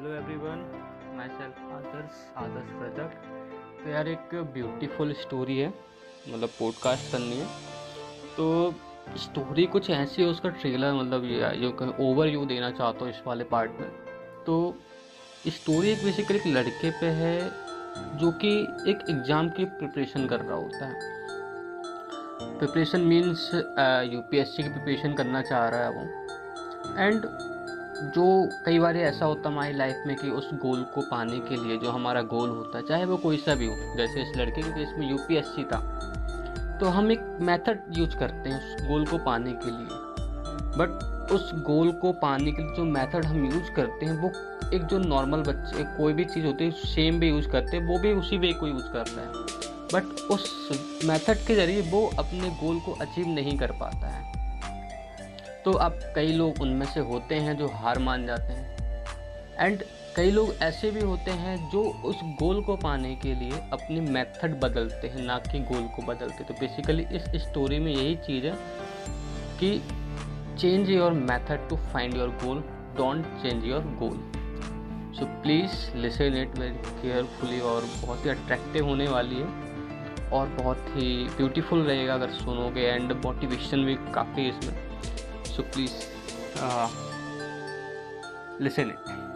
Hello everyone myself Adarsh Adarsh Rajak तो यार एक ब्यूटीफुल स्टोरी है। मतलब पॉडकास्ट करनी है। तो स्टोरी कुछ ऐसी है उसका ट्रेलर मतलब ये जो ओवर व्यू देना चाहता हूँ इस वाले पार्ट में। तो स्टोरी एक बेसिकली एक लड़के पे है जो कि एक एग्ज़ाम की प्रिपरेशन कर रहा होता है। प्रिपरेशन मीन्स यूपीएससी की प्रिपरेशन करना चाह रहा है वो। एंड जो कई बार ऐसा होता हमारी लाइफ में कि उस गोल को पाने के लिए जो हमारा गोल होता है, चाहे वो कोई सा भी हो, जैसे इस लड़के के केस में यूपीएससी था तो हम एक मेथड यूज़ करते हैं उस गोल को पाने के लिए। बट उस गोल को पाने के लिए जो मेथड हम यूज़ करते हैं, वो एक जो नॉर्मल बच्चे कोई भी चीज़ होती है सेम भी यूज़ करते हैं, वो भी उसी वे को यूज़ कर रहा है। बट उस मेथड के ज़रिए वो अपने गोल को अचीव नहीं कर पाता है। तो अब कई लोग उनमें से होते हैं जो हार मान जाते हैं। एंड कई लोग ऐसे भी होते हैं जो उस गोल को पाने के लिए अपनी मेथड बदलते हैं, ना कि गोल को बदलते। तो बेसिकली इस स्टोरी में यही चीज़ है कि change your method to find your goal don't change your goal so please listen it very carefully और बहुत ही अट्रैक्टिव होने वाली है और बहुत ही ब्यूटीफुल रहेगा अगर सुनोगे एंड मोटिवेशन भी काफ़ी इसमें। So please. Uh, listen it